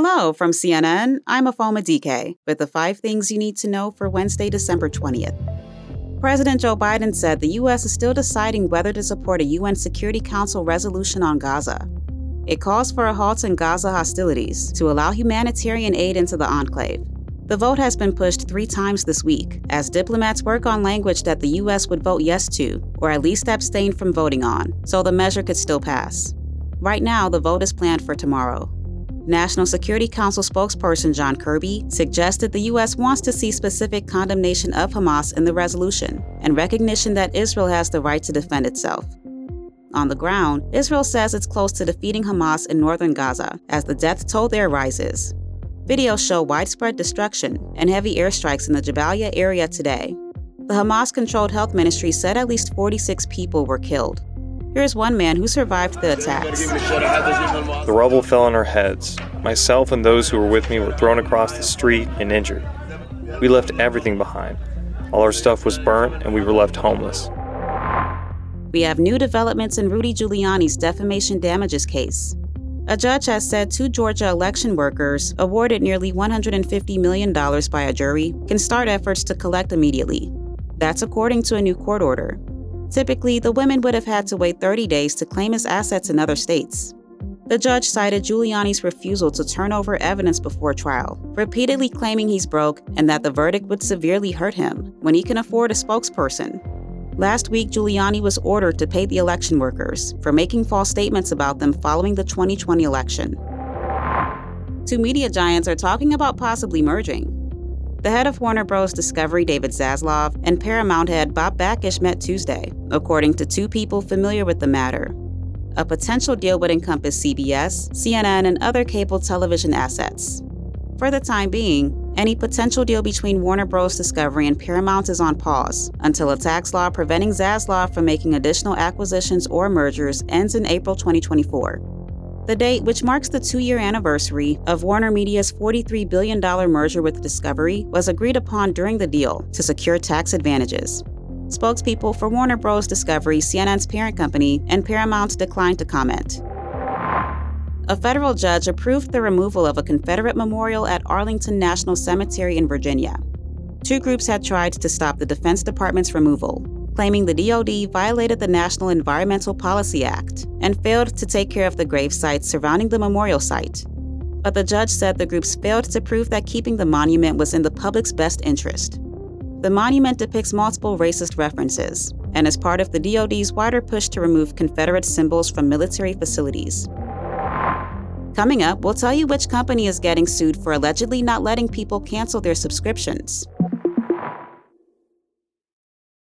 Hello from CNN. I'm Afoma DK with the five things you need to know for Wednesday, December 20th. President Joe Biden said the U.S. is still deciding whether to support a UN Security Council resolution on Gaza. It calls for a halt in Gaza hostilities to allow humanitarian aid into the enclave. The vote has been pushed three times this week as diplomats work on language that the U.S. would vote yes to, or at least abstain from voting on, so the measure could still pass. Right now, the vote is planned for tomorrow. National Security Council spokesperson John Kirby suggested the U.S. wants to see specific condemnation of Hamas in the resolution and recognition that Israel has the right to defend itself. On the ground, Israel says it's close to defeating Hamas in northern Gaza as the death toll there rises. Videos show widespread destruction and heavy airstrikes in the Jabalia area today. The Hamas controlled health ministry said at least 46 people were killed. Here's one man who survived the attacks. The rubble fell on our heads. Myself and those who were with me were thrown across the street and injured. We left everything behind. All our stuff was burnt, and we were left homeless. We have new developments in Rudy Giuliani's defamation damages case. A judge has said two Georgia election workers, awarded nearly $150 million by a jury, can start efforts to collect immediately. That's according to a new court order. Typically, the women would have had to wait 30 days to claim his assets in other states. The judge cited Giuliani's refusal to turn over evidence before trial, repeatedly claiming he's broke and that the verdict would severely hurt him when he can afford a spokesperson. Last week, Giuliani was ordered to pay the election workers for making false statements about them following the 2020 election. Two media giants are talking about possibly merging. The head of Warner Bros. Discovery, David Zaslav, and Paramount head Bob Bakish met Tuesday, according to two people familiar with the matter. A potential deal would encompass CBS, CNN, and other cable television assets. For the time being, any potential deal between Warner Bros. Discovery and Paramount is on pause until a tax law preventing Zaslav from making additional acquisitions or mergers ends in April 2024. The date, which marks the two year anniversary of Warner Media's $43 billion merger with Discovery, was agreed upon during the deal to secure tax advantages. Spokespeople for Warner Bros. Discovery, CNN's parent company, and Paramount declined to comment. A federal judge approved the removal of a Confederate memorial at Arlington National Cemetery in Virginia. Two groups had tried to stop the Defense Department's removal, claiming the DoD violated the National Environmental Policy Act and failed to take care of the grave sites surrounding the memorial site. But the judge said the groups failed to prove that keeping the monument was in the public's best interest. The monument depicts multiple racist references and is part of the DoD's wider push to remove Confederate symbols from military facilities. Coming up, we'll tell you which company is getting sued for allegedly not letting people cancel their subscriptions.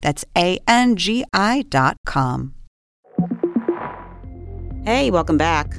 That's A N G I dot com. Hey, welcome back.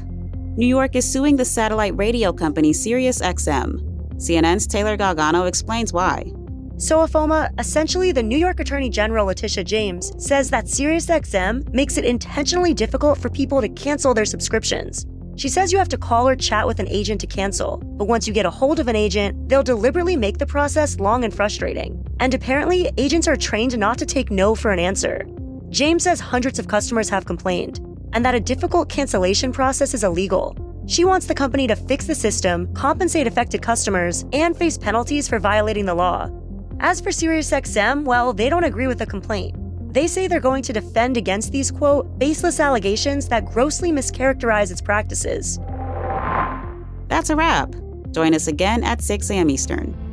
New York is suing the satellite radio company SiriusXM. CNN's Taylor Galgano explains why. So, Afoma, essentially, the New York Attorney General Letitia James says that SiriusXM makes it intentionally difficult for people to cancel their subscriptions. She says you have to call or chat with an agent to cancel, but once you get a hold of an agent, they'll deliberately make the process long and frustrating. And apparently, agents are trained not to take no for an answer. James says hundreds of customers have complained, and that a difficult cancellation process is illegal. She wants the company to fix the system, compensate affected customers, and face penalties for violating the law. As for SiriusXM, well, they don't agree with the complaint. They say they're going to defend against these, quote, baseless allegations that grossly mischaracterize its practices. That's a wrap. Join us again at 6 a.m. Eastern.